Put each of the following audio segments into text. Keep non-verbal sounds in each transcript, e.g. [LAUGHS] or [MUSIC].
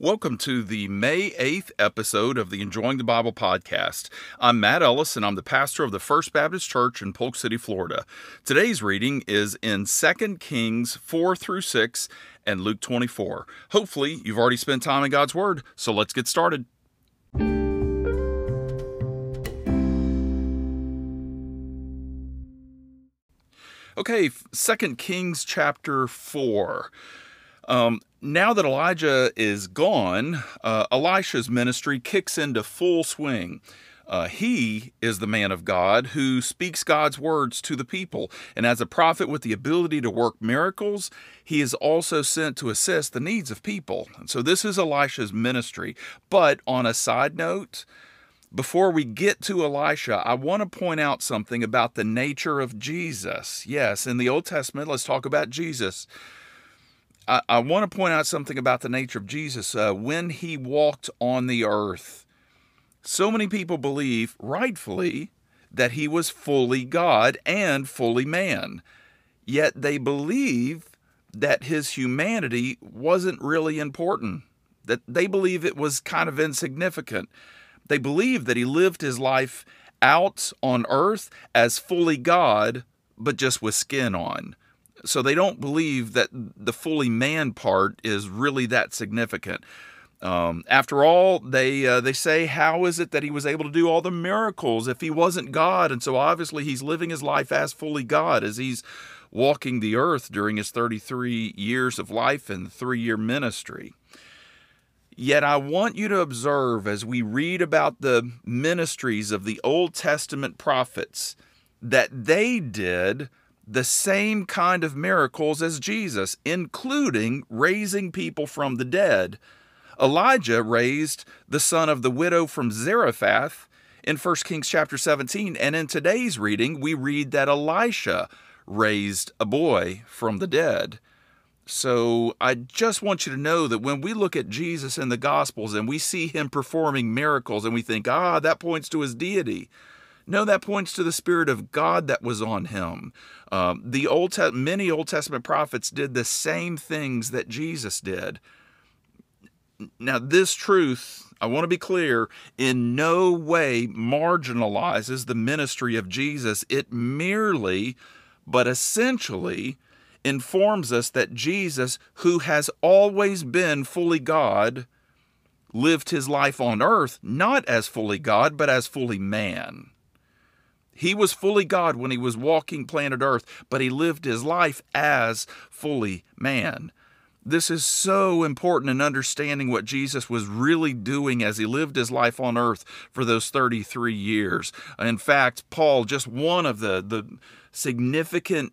Welcome to the May 8th episode of the Enjoying the Bible podcast. I'm Matt Ellis and I'm the pastor of the First Baptist Church in Polk City, Florida. Today's reading is in 2 Kings 4 through 6 and Luke 24. Hopefully, you've already spent time in God's Word, so let's get started. Okay, 2 Kings chapter 4. Um, now that Elijah is gone, uh, Elisha's ministry kicks into full swing. Uh, he is the man of God who speaks God's words to the people. And as a prophet with the ability to work miracles, he is also sent to assist the needs of people. And so this is Elisha's ministry. But on a side note, before we get to Elisha, I want to point out something about the nature of Jesus. Yes, in the Old Testament, let's talk about Jesus. I, I want to point out something about the nature of Jesus. Uh, when he walked on the earth, so many people believe, rightfully, that he was fully God and fully man. Yet they believe that his humanity wasn't really important, that they believe it was kind of insignificant. They believe that he lived his life out on earth as fully God, but just with skin on. So they don't believe that the fully man part is really that significant. Um, after all, they uh, they say, how is it that he was able to do all the miracles if he wasn't God? And so obviously he's living his life as fully God as he's walking the earth during his 33 years of life and three year ministry. Yet I want you to observe as we read about the ministries of the Old Testament prophets that they did the same kind of miracles as Jesus, including raising people from the dead. Elijah raised the son of the widow from Zarephath in 1 Kings chapter 17, and in today's reading we read that Elisha raised a boy from the dead. So I just want you to know that when we look at Jesus in the Gospels and we see him performing miracles and we think, ah, that points to his deity. No, that points to the Spirit of God that was on him. Um, the Old Te- many Old Testament prophets did the same things that Jesus did. Now, this truth, I want to be clear, in no way marginalizes the ministry of Jesus. It merely, but essentially, informs us that Jesus, who has always been fully God, lived his life on earth not as fully God, but as fully man. He was fully God when he was walking planet Earth, but he lived his life as fully man. This is so important in understanding what Jesus was really doing as he lived his life on earth for those 33 years. In fact, Paul, just one of the, the significant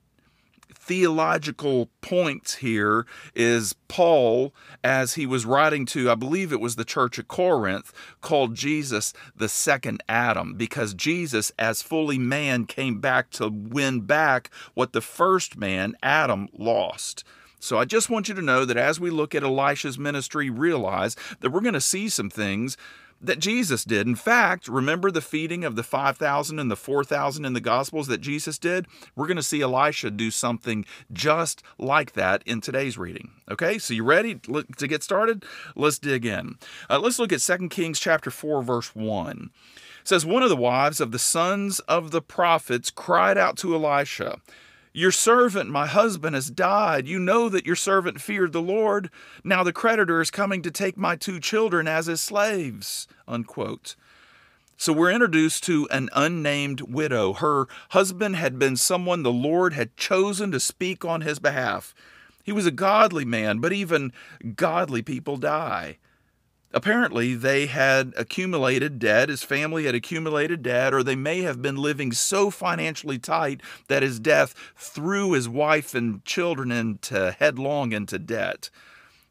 theological points here is Paul, as he was writing to, I believe it was the church at Corinth, called Jesus the second Adam because Jesus, as fully man, came back to win back what the first man, Adam, lost. So I just want you to know that as we look at Elisha's ministry, realize that we're going to see some things that Jesus did. In fact, remember the feeding of the 5,000 and the 4,000 in the Gospels that Jesus did? We're going to see Elisha do something just like that in today's reading. Okay, so you ready to get started? Let's dig in. Uh, let's look at 2 Kings chapter 4, verse 1. It says, One of the wives of the sons of the prophets cried out to Elisha, your servant, my husband, has died. You know that your servant feared the Lord. Now the creditor is coming to take my two children as his slaves. Unquote. So we're introduced to an unnamed widow. Her husband had been someone the Lord had chosen to speak on his behalf. He was a godly man, but even godly people die. Apparently, they had accumulated debt, his family had accumulated debt, or they may have been living so financially tight that his death threw his wife and children into headlong into debt.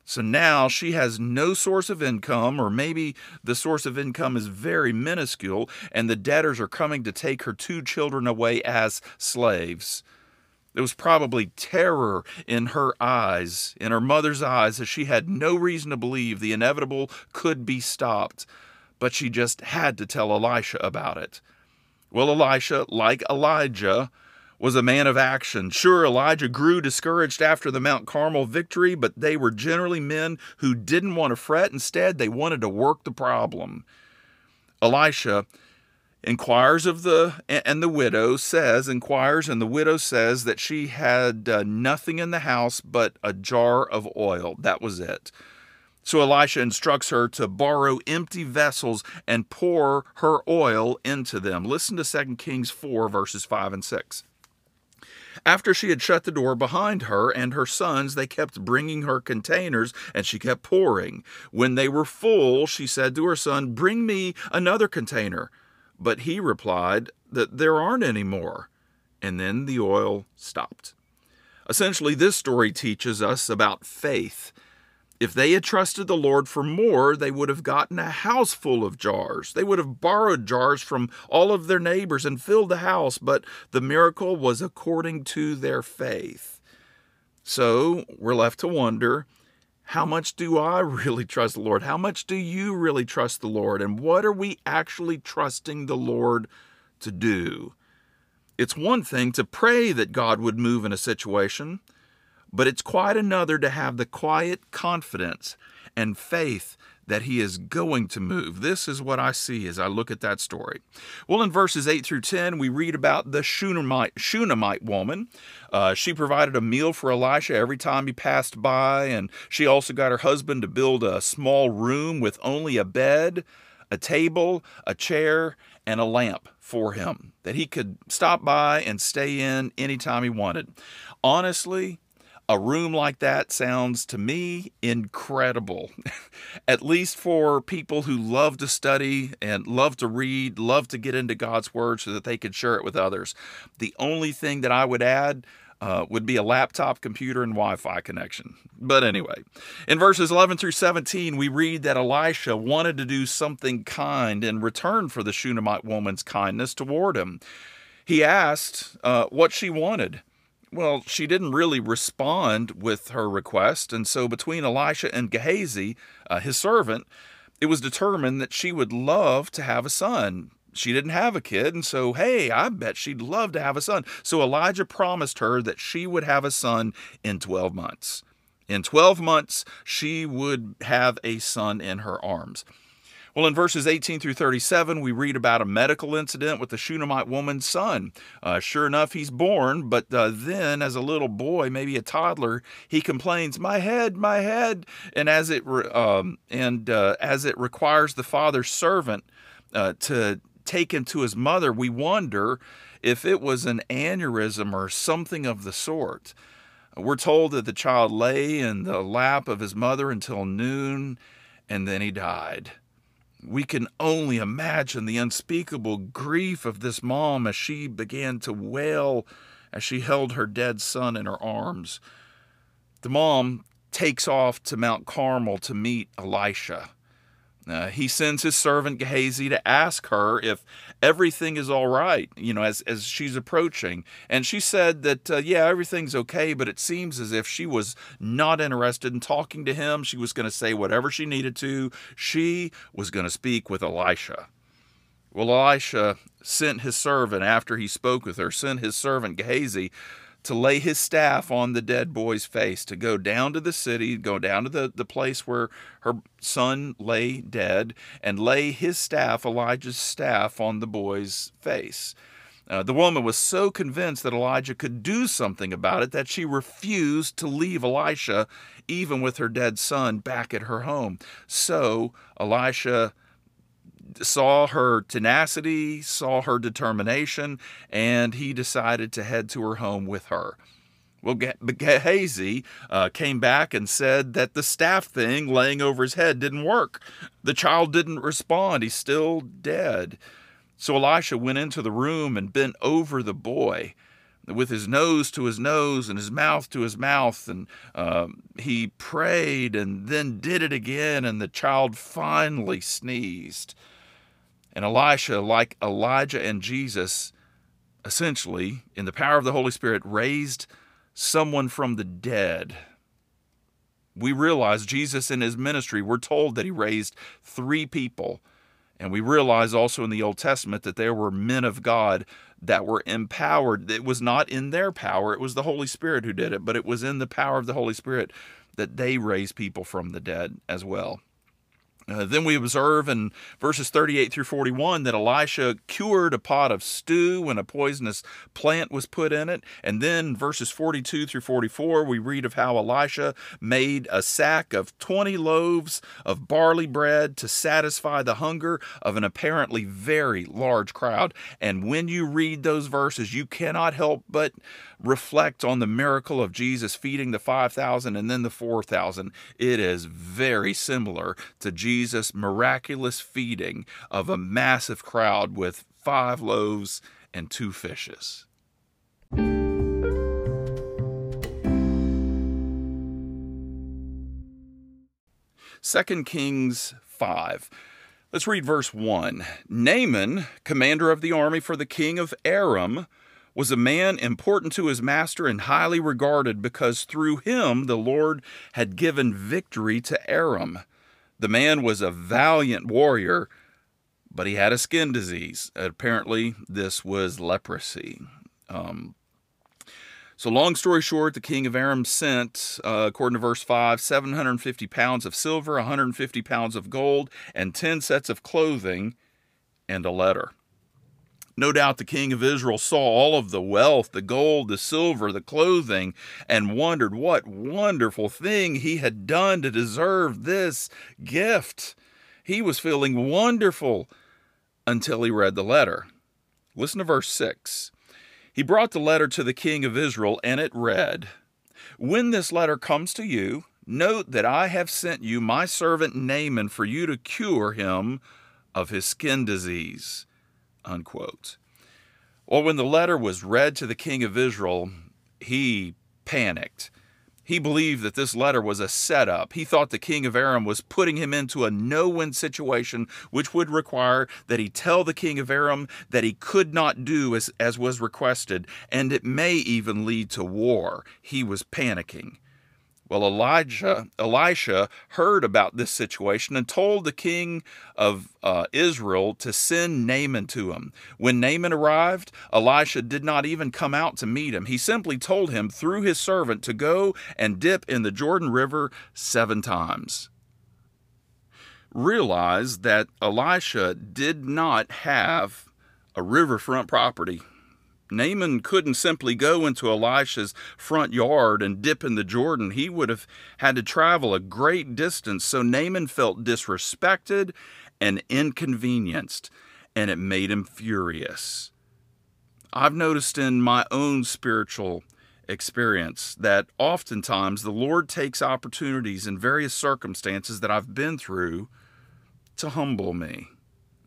So now she has no source of income, or maybe the source of income is very minuscule, and the debtors are coming to take her two children away as slaves. There was probably terror in her eyes, in her mother's eyes, as she had no reason to believe the inevitable could be stopped. But she just had to tell Elisha about it. Well, Elisha, like Elijah, was a man of action. Sure, Elijah grew discouraged after the Mount Carmel victory, but they were generally men who didn't want to fret. Instead, they wanted to work the problem. Elisha inquires of the and the widow says inquires and the widow says that she had uh, nothing in the house but a jar of oil that was it so elisha instructs her to borrow empty vessels and pour her oil into them listen to 2 kings 4 verses 5 and 6 after she had shut the door behind her and her sons, they kept bringing her containers, and she kept pouring. When they were full, she said to her son, Bring me another container. But he replied that there aren't any more. And then the oil stopped. Essentially, this story teaches us about faith if they had trusted the Lord for more, they would have gotten a house full of jars. They would have borrowed jars from all of their neighbors and filled the house, but the miracle was according to their faith. So we're left to wonder how much do I [LAUGHS] really trust the Lord? How much do you really trust the Lord? And what are we actually trusting the Lord to do? It's one thing to pray that God would move in a situation. But it's quite another to have the quiet confidence and faith that he is going to move. This is what I see as I look at that story. Well, in verses 8 through 10, we read about the Shunammite, Shunammite woman. Uh, she provided a meal for Elisha every time he passed by, and she also got her husband to build a small room with only a bed, a table, a chair, and a lamp for him that he could stop by and stay in anytime he wanted. Honestly, a room like that sounds to me incredible. [LAUGHS] At least for people who love to study and love to read, love to get into God's Word so that they can share it with others. The only thing that I would add uh, would be a laptop computer and Wi Fi connection. But anyway, in verses 11 through 17, we read that Elisha wanted to do something kind in return for the Shunammite woman's kindness toward him. He asked uh, what she wanted. Well, she didn't really respond with her request, and so between Elisha and Gehazi, uh, his servant, it was determined that she would love to have a son. She didn't have a kid, and so, hey, I bet she'd love to have a son. So Elijah promised her that she would have a son in 12 months. In 12 months, she would have a son in her arms. Well, in verses 18 through 37, we read about a medical incident with the Shunammite woman's son. Uh, sure enough, he's born, but uh, then, as a little boy, maybe a toddler, he complains, "My head, my head!" And as it re- um, and uh, as it requires the father's servant uh, to take him to his mother, we wonder if it was an aneurysm or something of the sort. We're told that the child lay in the lap of his mother until noon, and then he died. We can only imagine the unspeakable grief of this mom as she began to wail as she held her dead son in her arms. The mom takes off to Mount Carmel to meet Elisha. Uh, he sends his servant Gehazi to ask her if everything is all right, you know, as, as she's approaching. And she said that, uh, yeah, everything's okay, but it seems as if she was not interested in talking to him. She was going to say whatever she needed to. She was going to speak with Elisha. Well, Elisha sent his servant after he spoke with her, sent his servant Gehazi to lay his staff on the dead boy's face, to go down to the city, go down to the, the place where her son lay dead, and lay his staff, Elijah's staff, on the boy's face. Uh, the woman was so convinced that Elijah could do something about it that she refused to leave Elisha, even with her dead son, back at her home. So Elisha saw her tenacity, saw her determination, and he decided to head to her home with her. Well, Gehazi uh, came back and said that the staff thing laying over his head didn't work. The child didn't respond. He's still dead. So Elisha went into the room and bent over the boy with his nose to his nose and his mouth to his mouth. And um, he prayed and then did it again, and the child finally sneezed. And Elisha, like Elijah and Jesus, essentially, in the power of the Holy Spirit, raised someone from the dead. We realize Jesus in his ministry, we're told that he raised three people. And we realize also in the Old Testament that there were men of God that were empowered. It was not in their power, it was the Holy Spirit who did it, but it was in the power of the Holy Spirit that they raised people from the dead as well. Uh, then we observe in verses 38 through 41 that Elisha cured a pot of stew when a poisonous plant was put in it. And then verses 42 through 44, we read of how Elisha made a sack of 20 loaves of barley bread to satisfy the hunger of an apparently very large crowd. And when you read those verses, you cannot help but reflect on the miracle of Jesus feeding the 5,000 and then the 4,000. It is very similar to Jesus' miraculous feeding of a massive crowd with five loaves and two fishes. Second Kings 5. Let's read verse 1. Naaman, commander of the army for the king of Aram, was a man important to his master and highly regarded because through him the Lord had given victory to Aram. The man was a valiant warrior, but he had a skin disease. Apparently, this was leprosy. Um, so, long story short, the king of Aram sent, uh, according to verse 5, 750 pounds of silver, 150 pounds of gold, and 10 sets of clothing, and a letter. No doubt the king of Israel saw all of the wealth, the gold, the silver, the clothing, and wondered what wonderful thing he had done to deserve this gift. He was feeling wonderful until he read the letter. Listen to verse 6. He brought the letter to the king of Israel, and it read When this letter comes to you, note that I have sent you my servant Naaman for you to cure him of his skin disease unquote. Well, when the letter was read to the king of Israel, he panicked. He believed that this letter was a setup. He thought the king of Aram was putting him into a no win situation, which would require that he tell the king of Aram that he could not do as, as was requested, and it may even lead to war. He was panicking. Well, Elijah, Elisha heard about this situation and told the king of uh, Israel to send Naaman to him. When Naaman arrived, Elisha did not even come out to meet him. He simply told him through his servant to go and dip in the Jordan River seven times. Realize that Elisha did not have a riverfront property Naaman couldn't simply go into Elisha's front yard and dip in the Jordan. He would have had to travel a great distance. So Naaman felt disrespected and inconvenienced, and it made him furious. I've noticed in my own spiritual experience that oftentimes the Lord takes opportunities in various circumstances that I've been through to humble me.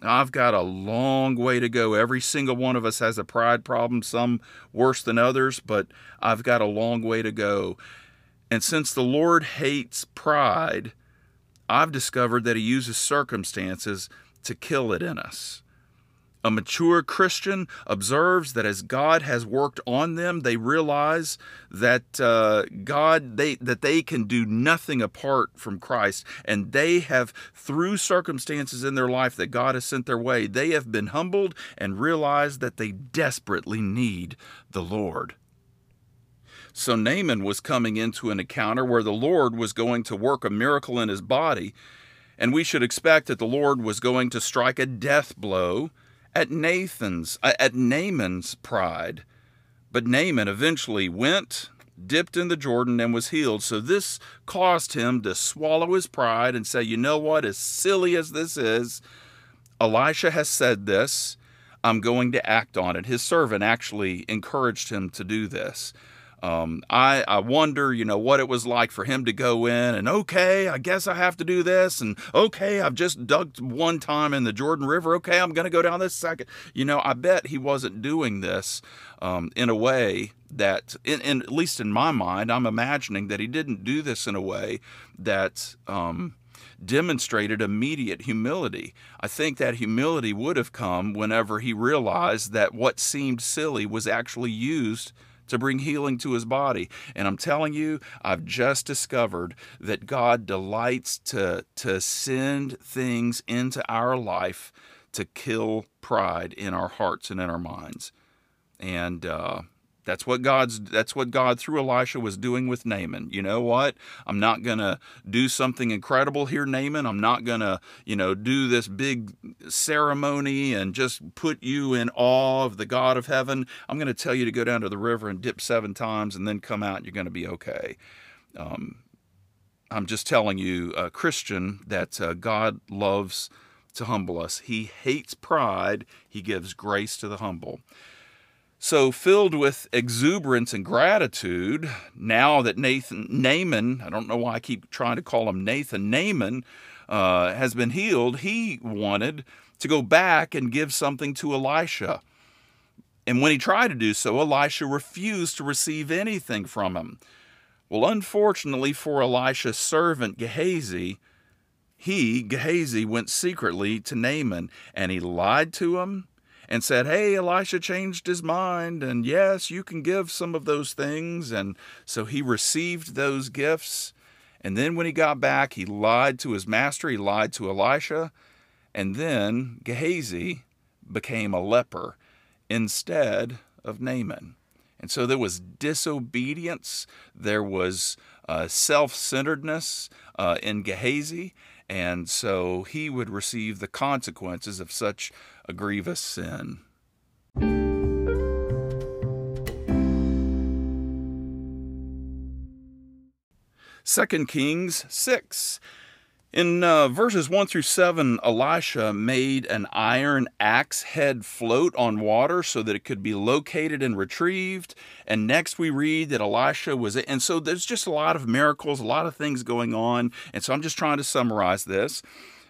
I've got a long way to go. Every single one of us has a pride problem, some worse than others, but I've got a long way to go. And since the Lord hates pride, I've discovered that He uses circumstances to kill it in us. A mature Christian observes that as God has worked on them, they realize that uh, God they that they can do nothing apart from Christ, and they have through circumstances in their life that God has sent their way, they have been humbled and realized that they desperately need the Lord. So Naaman was coming into an encounter where the Lord was going to work a miracle in his body, and we should expect that the Lord was going to strike a death blow at Nathan's uh, at Naaman's pride. But Naaman eventually went, dipped in the Jordan, and was healed. So this caused him to swallow his pride and say, You know what? As silly as this is, Elisha has said this. I'm going to act on it. His servant actually encouraged him to do this. Um, I, I wonder, you know, what it was like for him to go in and, okay, I guess I have to do this. And, okay, I've just dug one time in the Jordan River. Okay, I'm going to go down this second. You know, I bet he wasn't doing this um, in a way that, in, in, at least in my mind, I'm imagining that he didn't do this in a way that. Um, demonstrated immediate humility. I think that humility would have come whenever he realized that what seemed silly was actually used to bring healing to his body. And I'm telling you, I've just discovered that God delights to, to send things into our life to kill pride in our hearts and in our minds. And uh, that's what God's that's what God through Elisha was doing with Naaman. You know what? I'm not going to do something incredible here Naaman. I'm not going to, you know, do this big ceremony and just put you in awe of the God of heaven. I'm going to tell you to go down to the river and dip 7 times and then come out and you're going to be okay. Um, I'm just telling you, uh, Christian, that uh, God loves to humble us. He hates pride. He gives grace to the humble. So, filled with exuberance and gratitude, now that Nathan Naaman, I don't know why I keep trying to call him Nathan, Naaman uh, has been healed, he wanted to go back and give something to Elisha. And when he tried to do so, Elisha refused to receive anything from him. Well, unfortunately for Elisha's servant Gehazi, he, Gehazi, went secretly to Naaman and he lied to him and said, Hey, Elisha changed his mind, and yes, you can give some of those things. And so he received those gifts. And then when he got back, he lied to his master, he lied to Elisha. And then Gehazi became a leper instead of Naaman. And so there was disobedience, there was uh, self centeredness uh, in Gehazi, and so he would receive the consequences of such a grievous sin. Second Kings 6. In uh, verses 1 through 7, Elisha made an iron axe head float on water so that it could be located and retrieved. And next we read that Elisha was, and so there's just a lot of miracles, a lot of things going on. And so I'm just trying to summarize this.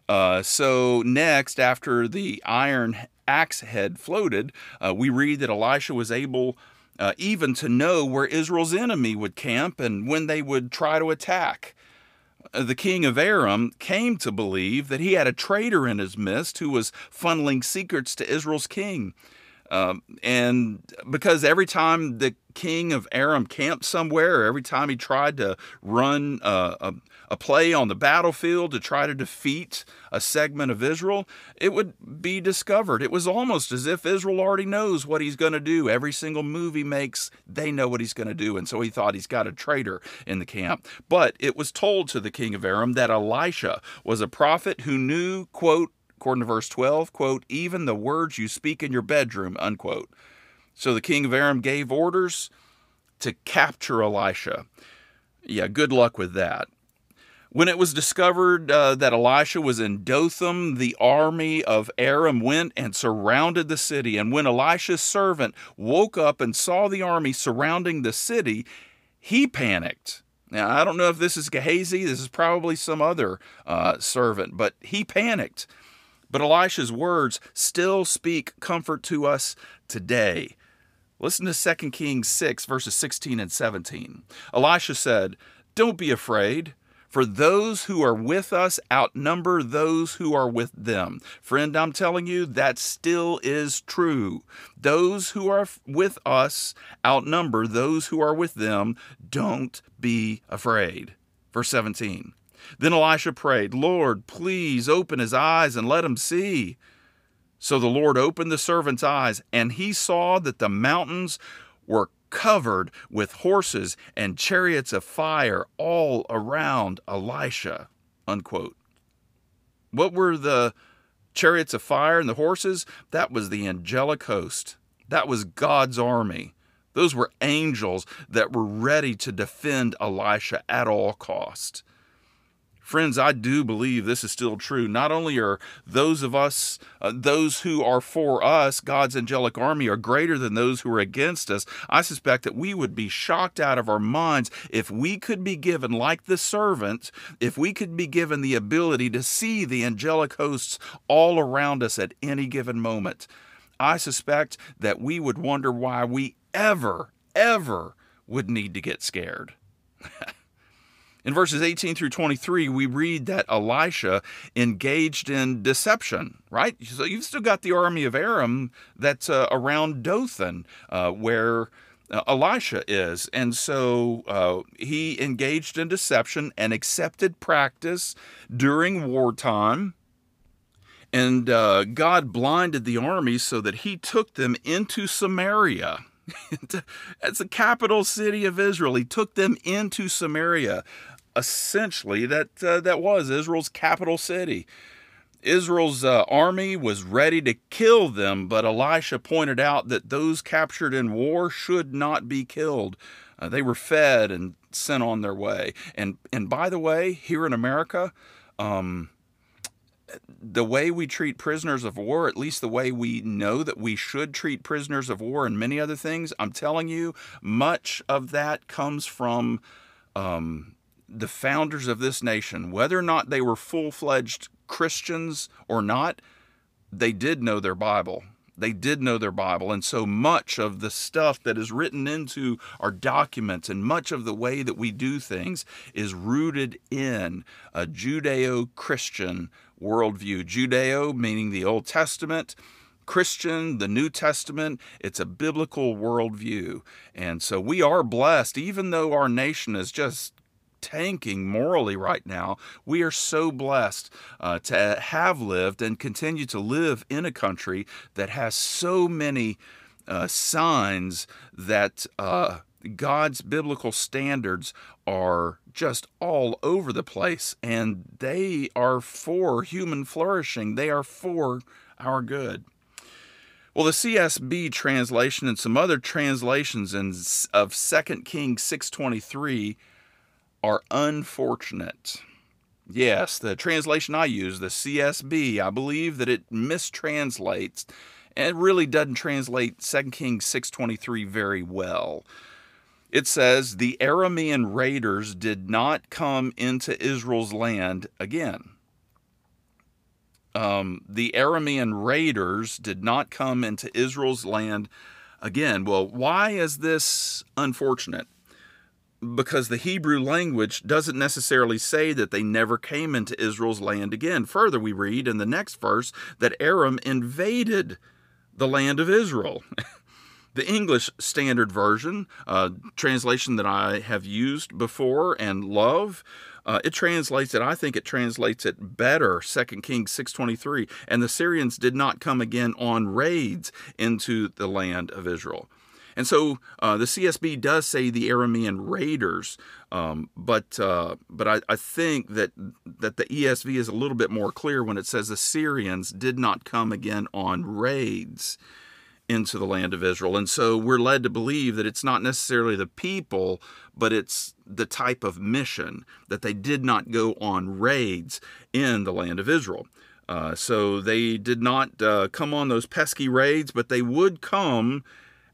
Uh, so next, after the iron axe head floated, uh, we read that Elisha was able uh, even to know where Israel's enemy would camp and when they would try to attack. Uh, the king of Aram came to believe that he had a traitor in his midst who was funneling secrets to Israel's king. Um, and because every time the king of Aram camped somewhere, every time he tried to run uh, a, a play on the battlefield to try to defeat a segment of Israel, it would be discovered. It was almost as if Israel already knows what he's going to do. Every single move he makes, they know what he's going to do. And so he thought he's got a traitor in the camp. But it was told to the king of Aram that Elisha was a prophet who knew, quote, according to verse 12, quote, even the words you speak in your bedroom, unquote. So the king of Aram gave orders to capture Elisha. Yeah, good luck with that. When it was discovered uh, that Elisha was in Dothan, the army of Aram went and surrounded the city. And when Elisha's servant woke up and saw the army surrounding the city, he panicked. Now, I don't know if this is Gehazi, this is probably some other uh, servant, but he panicked. But Elisha's words still speak comfort to us today. Listen to 2 Kings 6, verses 16 and 17. Elisha said, Don't be afraid. For those who are with us outnumber those who are with them. Friend, I'm telling you, that still is true. Those who are with us outnumber those who are with them. Don't be afraid. Verse 17. Then Elisha prayed, Lord, please open his eyes and let him see. So the Lord opened the servant's eyes, and he saw that the mountains were covered with horses and chariots of fire all around Elisha. Unquote. What were the chariots of fire and the horses? That was the angelic host. That was God's army. Those were angels that were ready to defend Elisha at all cost. Friends, I do believe this is still true. Not only are those of us, uh, those who are for us, God's angelic army, are greater than those who are against us, I suspect that we would be shocked out of our minds if we could be given, like the servant, if we could be given the ability to see the angelic hosts all around us at any given moment. I suspect that we would wonder why we ever, ever would need to get scared. [LAUGHS] In verses 18 through 23, we read that Elisha engaged in deception, right? So you've still got the army of Aram that's uh, around Dothan, uh, where uh, Elisha is. And so uh, he engaged in deception and accepted practice during wartime. And uh, God blinded the army so that he took them into Samaria [LAUGHS] That's the capital city of Israel. He took them into Samaria. Essentially, that uh, that was Israel's capital city. Israel's uh, army was ready to kill them, but Elisha pointed out that those captured in war should not be killed. Uh, they were fed and sent on their way. And and by the way, here in America, um, the way we treat prisoners of war, at least the way we know that we should treat prisoners of war and many other things, I'm telling you, much of that comes from um, the founders of this nation. Whether or not they were full fledged Christians or not, they did know their Bible. They did know their Bible. And so much of the stuff that is written into our documents and much of the way that we do things is rooted in a Judeo Christian worldview. Judeo meaning the Old Testament, Christian, the New Testament, it's a biblical worldview. And so we are blessed, even though our nation is just tanking morally right now. We are so blessed uh, to have lived and continue to live in a country that has so many uh, signs that uh, God's biblical standards are just all over the place and they are for human flourishing, they are for our good. Well, the CSB translation and some other translations in, of 2 Kings 623 are unfortunate. Yes, the translation I use, the CSB, I believe that it mistranslates and it really doesn't translate 2 Kings 6:23 very well. It says the Aramean raiders did not come into Israel's land again. Um, the Aramean raiders did not come into Israel's land again. Well, why is this unfortunate? Because the Hebrew language doesn't necessarily say that they never came into Israel's land again. Further, we read in the next verse that Aram invaded the land of Israel. [LAUGHS] The English Standard Version, uh, translation that I have used before and love, uh, it translates it. I think it translates it better. Second Kings six twenty three, and the Syrians did not come again on raids into the land of Israel. And so uh, the CSB does say the Aramean raiders, um, but uh, but I, I, think that that the ESV is a little bit more clear when it says the Syrians did not come again on raids into the land of Israel. And so we're led to believe that it's not necessarily the people, but it's the type of mission that they did not go on raids in the land of Israel. Uh, so they did not uh, come on those pesky raids, but they would come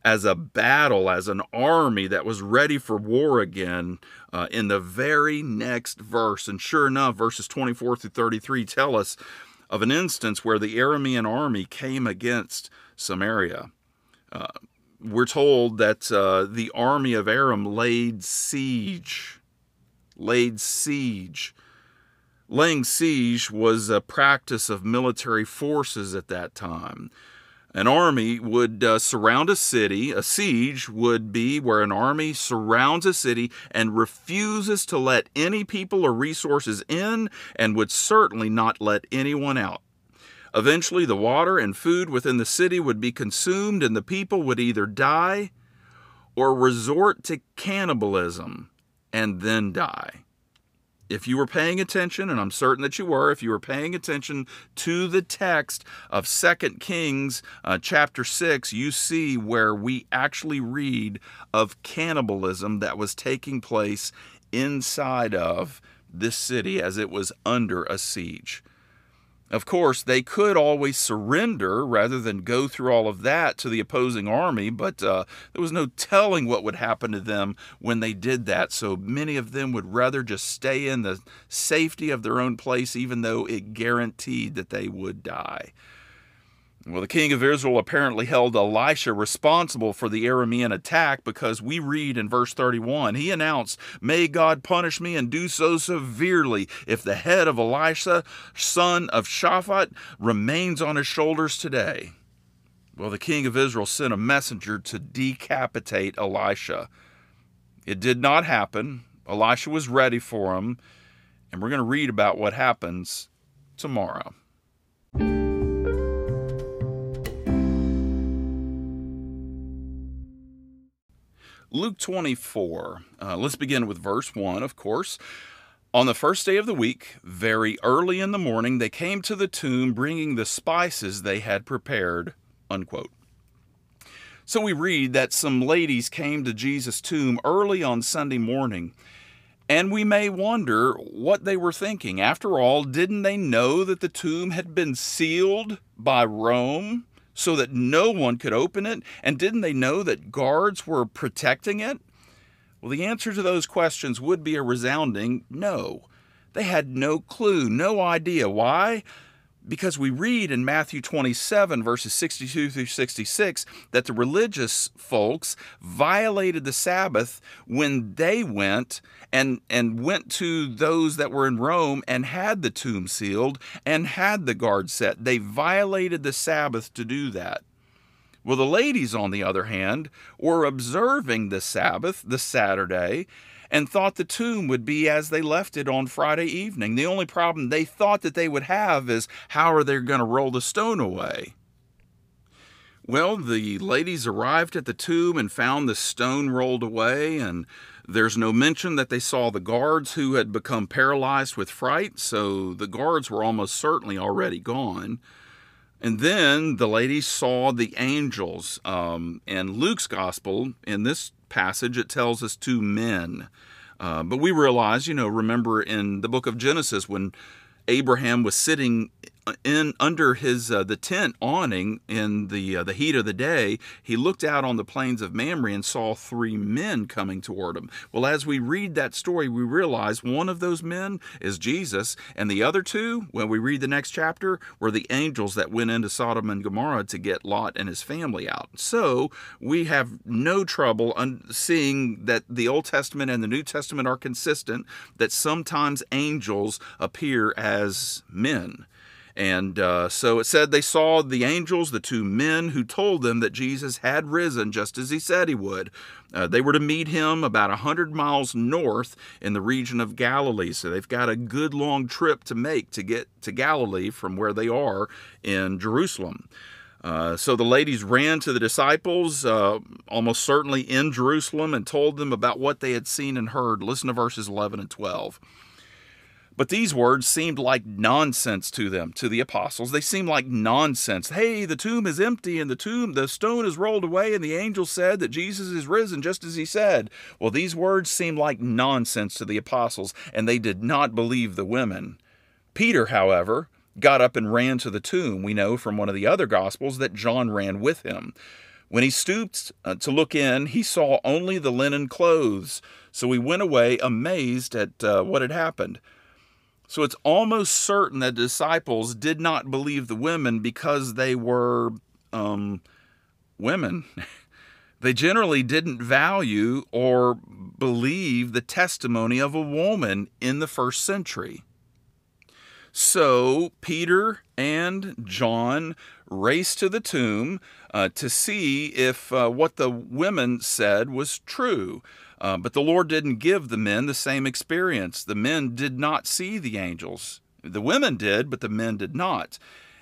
as a battle, as an army that was ready for war again uh, in the very next verse. And sure enough, verses 24 through 33 tell us of an instance where the Aramean army came against Samaria. Uh, we're told that uh, the army of Aram laid siege. Laid siege. Laying siege was a practice of military forces at that time. An army would uh, surround a city. A siege would be where an army surrounds a city and refuses to let any people or resources in and would certainly not let anyone out. Eventually, the water and food within the city would be consumed, and the people would either die or resort to cannibalism and then die. If you were paying attention, and I'm certain that you were, if you were paying attention to the text of Second Kings uh, chapter 6, you see where we actually read of cannibalism that was taking place inside of this city as it was under a siege. Of course, they could always surrender rather than go through all of that to the opposing army, but uh, there was no telling what would happen to them when they did that. So many of them would rather just stay in the safety of their own place, even though it guaranteed that they would die. Well, the king of Israel apparently held Elisha responsible for the Aramean attack because we read in verse 31 he announced, May God punish me and do so severely if the head of Elisha, son of Shaphat, remains on his shoulders today. Well, the king of Israel sent a messenger to decapitate Elisha. It did not happen. Elisha was ready for him, and we're going to read about what happens tomorrow. Luke 24. Uh, let's begin with verse 1, of course. On the first day of the week, very early in the morning, they came to the tomb bringing the spices they had prepared. Unquote. So we read that some ladies came to Jesus' tomb early on Sunday morning, and we may wonder what they were thinking. After all, didn't they know that the tomb had been sealed by Rome so that no one could open it? And didn't they know that guards were protecting it? Well, the answer to those questions would be a resounding no. They had no clue, no idea. Why? Because we read in Matthew 27, verses 62 through 66, that the religious folks violated the Sabbath when they went and, and went to those that were in Rome and had the tomb sealed and had the guard set. They violated the Sabbath to do that. Well, the ladies, on the other hand, were observing the Sabbath, the Saturday, and thought the tomb would be as they left it on Friday evening. The only problem they thought that they would have is how are they going to roll the stone away? Well, the ladies arrived at the tomb and found the stone rolled away, and there's no mention that they saw the guards who had become paralyzed with fright, so the guards were almost certainly already gone. And then the ladies saw the angels. Um, in Luke's gospel, in this passage, it tells us two men. Uh, but we realize, you know, remember in the book of Genesis when Abraham was sitting in under his uh, the tent awning in the uh, the heat of the day, he looked out on the plains of Mamre and saw three men coming toward him. Well, as we read that story, we realize one of those men is Jesus, and the other two, when we read the next chapter, were the angels that went into Sodom and Gomorrah to get Lot and his family out. So we have no trouble seeing that the Old Testament and the New Testament are consistent. That sometimes angels appear as men. And uh, so it said they saw the angels, the two men who told them that Jesus had risen just as he said he would. Uh, they were to meet him about a 100 miles north in the region of Galilee. So they've got a good long trip to make to get to Galilee from where they are in Jerusalem. Uh, so the ladies ran to the disciples, uh, almost certainly in Jerusalem, and told them about what they had seen and heard. Listen to verses 11 and 12. But these words seemed like nonsense to them, to the apostles. They seemed like nonsense. Hey, the tomb is empty and the tomb, the stone is rolled away, and the angel said that Jesus is risen just as he said. Well, these words seemed like nonsense to the apostles, and they did not believe the women. Peter, however, got up and ran to the tomb. We know from one of the other gospels that John ran with him. When he stooped uh, to look in, he saw only the linen clothes. So he went away amazed at uh, what had happened. So it's almost certain that disciples did not believe the women because they were um, women. [LAUGHS] they generally didn't value or believe the testimony of a woman in the first century. So Peter and John raced to the tomb uh, to see if uh, what the women said was true. Uh, but the Lord didn't give the men the same experience. The men did not see the angels. The women did, but the men did not.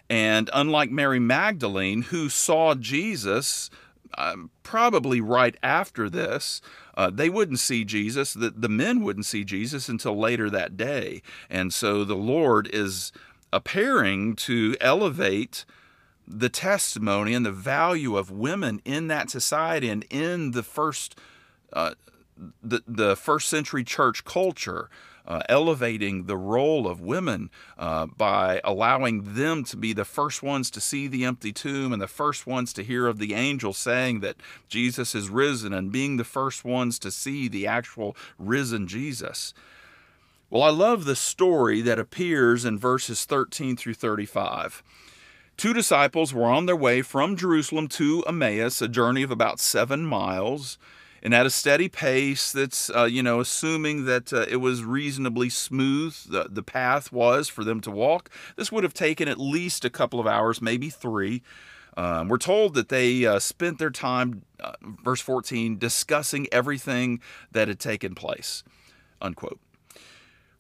And unlike Mary Magdalene, who saw Jesus um, probably right after this, uh, they wouldn't see Jesus. The, the men wouldn't see Jesus until later that day. And so the Lord is appearing to elevate the testimony and the value of women in that society and in the first uh, the, the first century church culture, uh, elevating the role of women uh, by allowing them to be the first ones to see the empty tomb and the first ones to hear of the angel saying that Jesus is risen and being the first ones to see the actual risen Jesus. Well, I love the story that appears in verses 13 through 35. Two disciples were on their way from Jerusalem to Emmaus, a journey of about seven miles and at a steady pace that's uh, you know assuming that uh, it was reasonably smooth the, the path was for them to walk this would have taken at least a couple of hours maybe three. Um, we're told that they uh, spent their time uh, verse 14 discussing everything that had taken place unquote.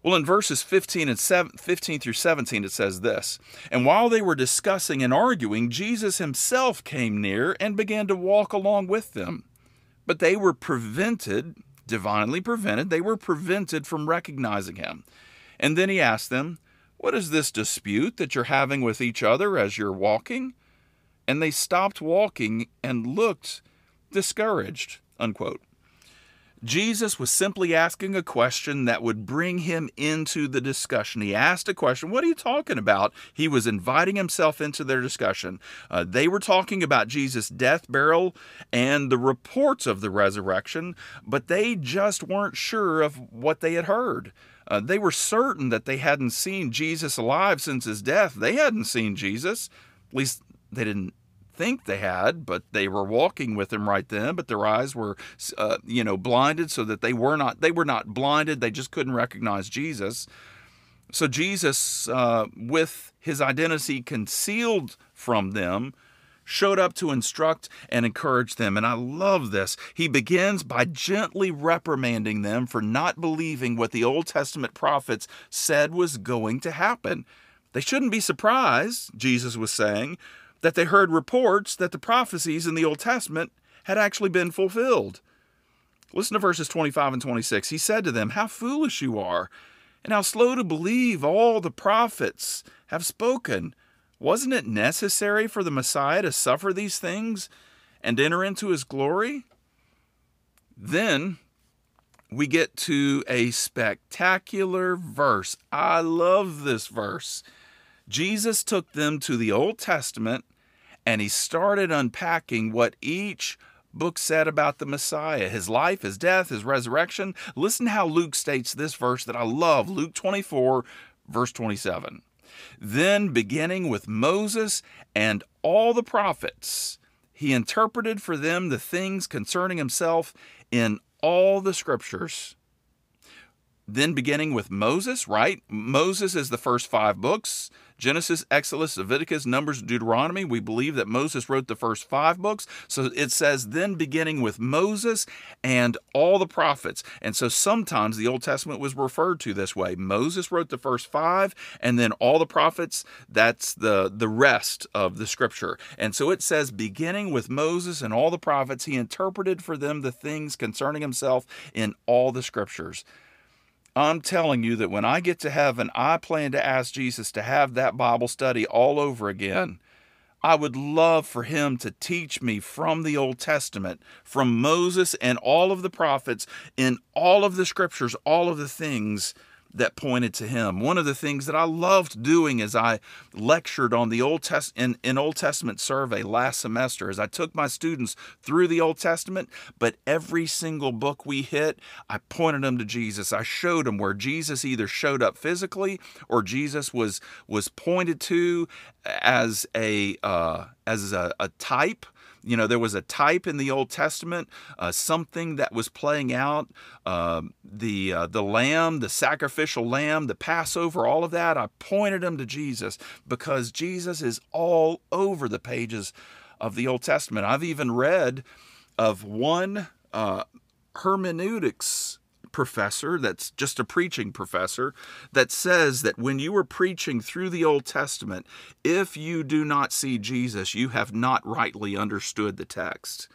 Well, in verses 15 and 7, 15 through 17, it says this And while they were discussing and arguing, Jesus himself came near and began to walk along with them but they were prevented, divinely prevented, they were prevented from recognizing him. And then he asked them, What is this dispute that you're having with each other as you're walking? And they stopped walking and looked discouraged. Unquote. Jesus was simply asking a question that would bring him into the discussion. He asked a question, What are you talking about? He was inviting himself into their discussion. Uh, they were talking about Jesus' death, burial, and the reports of the resurrection, but they just weren't sure of what they had heard. Uh, they were certain that they hadn't seen Jesus alive since his death. They hadn't seen Jesus. At least they didn't think they had, but they were walking with him right then. But their eyes were, uh, you know, blinded, so that they were not they were not blinded. They just couldn't recognize Jesus. So Jesus, uh, with his identity concealed from them, showed up to instruct and encourage them. And I love this. He begins by gently reprimanding them for not believing what the Old Testament prophets said was going to happen. They shouldn't be surprised, Jesus was saying, that they heard reports that the prophecies in the Old Testament had actually been fulfilled. Listen to verses 25 and 26. He said to them, How foolish you are, and how slow to believe all the prophets have spoken. Wasn't it necessary for the Messiah to suffer these things and enter into his glory? Then we get to a spectacular verse. I love this verse. Jesus took them to the Old Testament and he started unpacking what each book said about the Messiah, his life, his death, his resurrection. Listen how Luke states this verse that I love Luke 24, verse 27. Then, beginning with Moses and all the prophets, he interpreted for them the things concerning himself in all the scriptures then beginning with Moses, right? Moses is the first five books Genesis, Exodus, Leviticus, Numbers, Deuteronomy. We believe that Moses wrote the first five books. So it says, then beginning with Moses and all the prophets. And so sometimes the Old Testament was referred to this way Moses wrote the first five, and then all the prophets, that's the, the rest of the scripture. And so it says, beginning with Moses and all the prophets, he interpreted for them the things concerning himself in all the scriptures. I'm telling you that when I get to heaven, I plan to ask Jesus to have that Bible study all over again. I would love for him to teach me from the Old Testament, from Moses and all of the prophets, in all of the scriptures, all of the things that pointed to him. One of the things that I loved doing as I lectured on the Old Test in, in Old Testament survey last semester, as I took my students through the Old Testament, but every single book we hit, I pointed them to Jesus. I showed them where Jesus either showed up physically or Jesus was was pointed to as a uh, as a, a type you know, there was a type in the Old Testament, uh, something that was playing out. Uh, the uh, the lamb, the sacrificial lamb, the Passover, all of that. I pointed them to Jesus because Jesus is all over the pages of the Old Testament. I've even read of one uh, hermeneutics professor that's just a preaching professor that says that when you are preaching through the Old Testament, if you do not see Jesus, you have not rightly understood the text.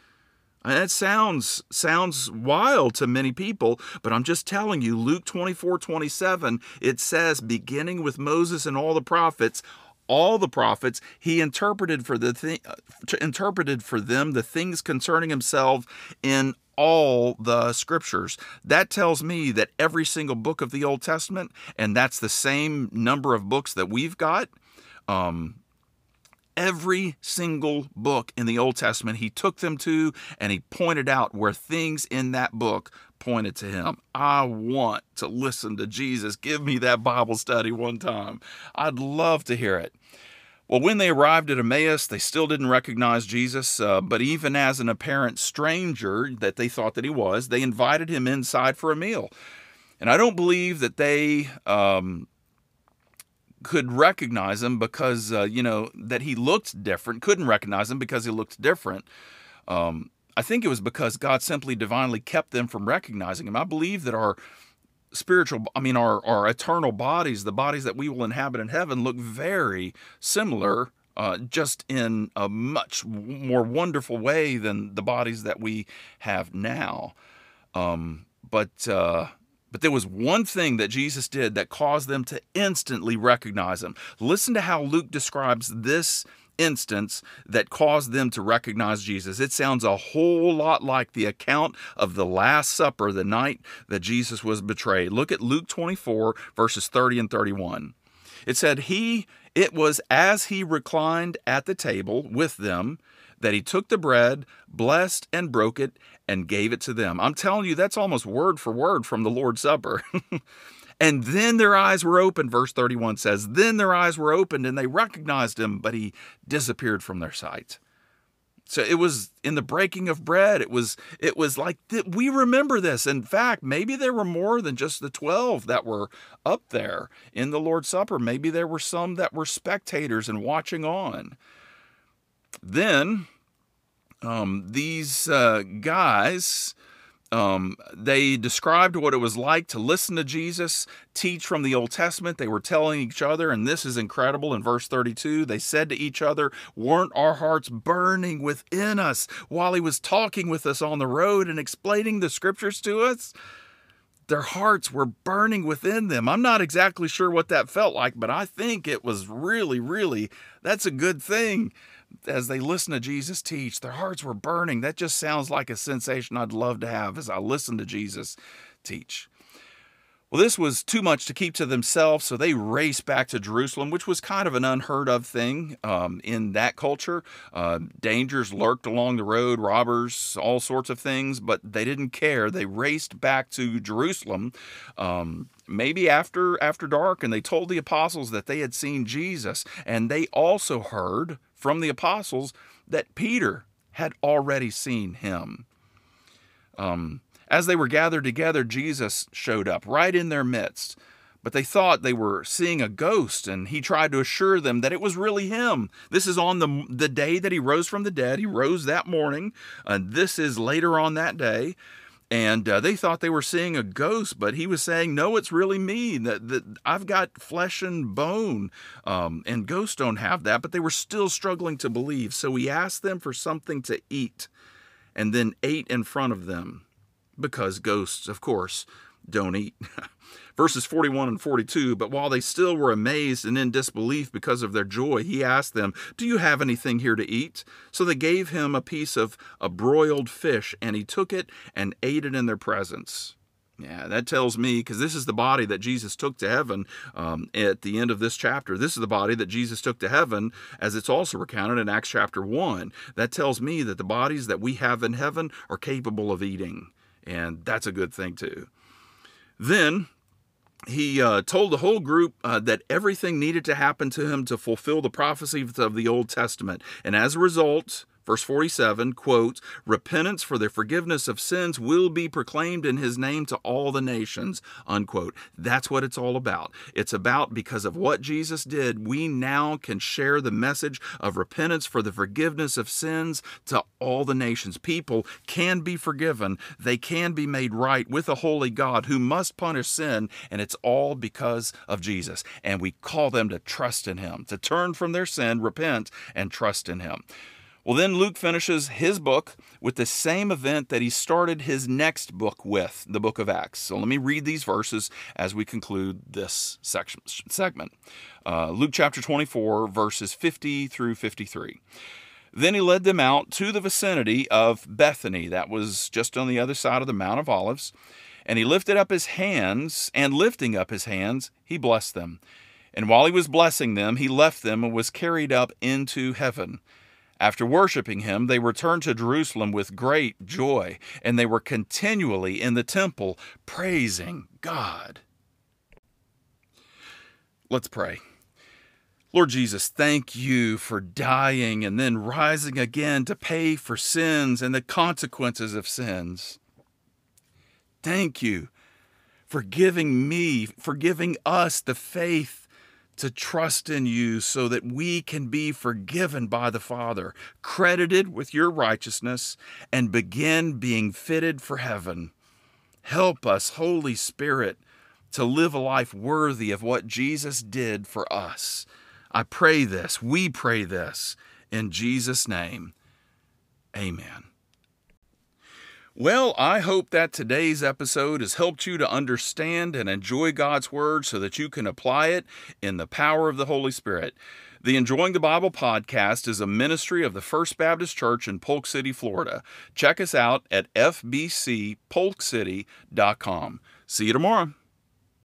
And that sounds sounds wild to many people, but I'm just telling you, Luke 24, 27, it says, beginning with Moses and all the prophets, all the prophets he interpreted for the th- uh, interpreted for them the things concerning himself in all the scriptures. That tells me that every single book of the Old Testament, and that's the same number of books that we've got, um, every single book in the Old Testament, he took them to and he pointed out where things in that book pointed to him. I want to listen to Jesus. Give me that Bible study one time. I'd love to hear it. Well, when they arrived at Emmaus, they still didn't recognize Jesus, uh, but even as an apparent stranger that they thought that he was, they invited him inside for a meal. And I don't believe that they um, could recognize him because, uh, you know, that he looked different, couldn't recognize him because he looked different. Um, I think it was because God simply divinely kept them from recognizing him. I believe that our spiritual i mean our, our eternal bodies the bodies that we will inhabit in heaven look very similar uh, just in a much more wonderful way than the bodies that we have now. Um, but uh, but there was one thing that Jesus did that caused them to instantly recognize him. Listen to how Luke describes this instance that caused them to recognize Jesus. It sounds a whole lot like the account of the Last Supper, the night that Jesus was betrayed. Look at Luke 24, verses 30 and 31. It said, He, it was as he reclined at the table with them that he took the bread, blessed and broke it, and gave it to them. I'm telling you, that's almost word for word from the Lord's Supper. [LAUGHS] and then their eyes were opened, verse 31 says. Then their eyes were opened and they recognized him, but he disappeared from their sight. So it was in the breaking of bread. It was it was like th- we remember this. In fact, maybe there were more than just the 12 that were up there in the Lord's Supper. Maybe there were some that were spectators and watching on. Then um, these uh, guys, um, they described what it was like to listen to Jesus teach from the Old Testament. They were telling each other, and this is incredible in verse 32 they said to each other, Weren't our hearts burning within us while he was talking with us on the road and explaining the scriptures to us? Their hearts were burning within them. I'm not exactly sure what that felt like, but I think it was really, really, that's a good thing as they listen to Jesus teach, their hearts were burning. That just sounds like a sensation I'd love to have as I listen to Jesus teach. Well, this was too much to keep to themselves, so they raced back to Jerusalem, which was kind of an unheard of thing um, in that culture. Uh, dangers lurked along the road, robbers, all sorts of things, but they didn't care. They raced back to Jerusalem, um, maybe after after dark, and they told the apostles that they had seen Jesus, and they also heard from the apostles that Peter had already seen him. Um, as they were gathered together, Jesus showed up right in their midst. But they thought they were seeing a ghost, and he tried to assure them that it was really him. This is on the, the day that he rose from the dead. He rose that morning, and this is later on that day and uh, they thought they were seeing a ghost but he was saying no it's really me that, that i've got flesh and bone um, and ghosts don't have that but they were still struggling to believe so he asked them for something to eat and then ate in front of them because ghosts of course don't eat [LAUGHS] verses 41 and 42. But while they still were amazed and in disbelief because of their joy, he asked them, Do you have anything here to eat? So they gave him a piece of a broiled fish, and he took it and ate it in their presence. Yeah, that tells me, because this is the body that Jesus took to heaven um, at the end of this chapter. This is the body that Jesus took to heaven, as it's also recounted in Acts chapter 1. That tells me that the bodies that we have in heaven are capable of eating. And that's a good thing, too. Then he uh, told the whole group uh, that everything needed to happen to him to fulfill the prophecies of the Old Testament. And as a result, Verse 47 quotes, Repentance for the forgiveness of sins will be proclaimed in his name to all the nations. Unquote. That's what it's all about. It's about because of what Jesus did, we now can share the message of repentance for the forgiveness of sins to all the nations. People can be forgiven, they can be made right with a holy God who must punish sin, and it's all because of Jesus. And we call them to trust in him, to turn from their sin, repent, and trust in him. Well, then Luke finishes his book with the same event that he started his next book with, the book of Acts. So let me read these verses as we conclude this section, segment. Uh, Luke chapter 24, verses 50 through 53. Then he led them out to the vicinity of Bethany, that was just on the other side of the Mount of Olives. And he lifted up his hands, and lifting up his hands, he blessed them. And while he was blessing them, he left them and was carried up into heaven. After worshiping him, they returned to Jerusalem with great joy, and they were continually in the temple praising God. Let's pray. Lord Jesus, thank you for dying and then rising again to pay for sins and the consequences of sins. Thank you for giving me, for giving us the faith to trust in you so that we can be forgiven by the Father, credited with your righteousness, and begin being fitted for heaven. Help us, Holy Spirit, to live a life worthy of what Jesus did for us. I pray this, we pray this in Jesus' name. Amen. Well, I hope that today's episode has helped you to understand and enjoy God's Word so that you can apply it in the power of the Holy Spirit. The Enjoying the Bible podcast is a ministry of the First Baptist Church in Polk City, Florida. Check us out at fbcpolkcity.com. See you tomorrow.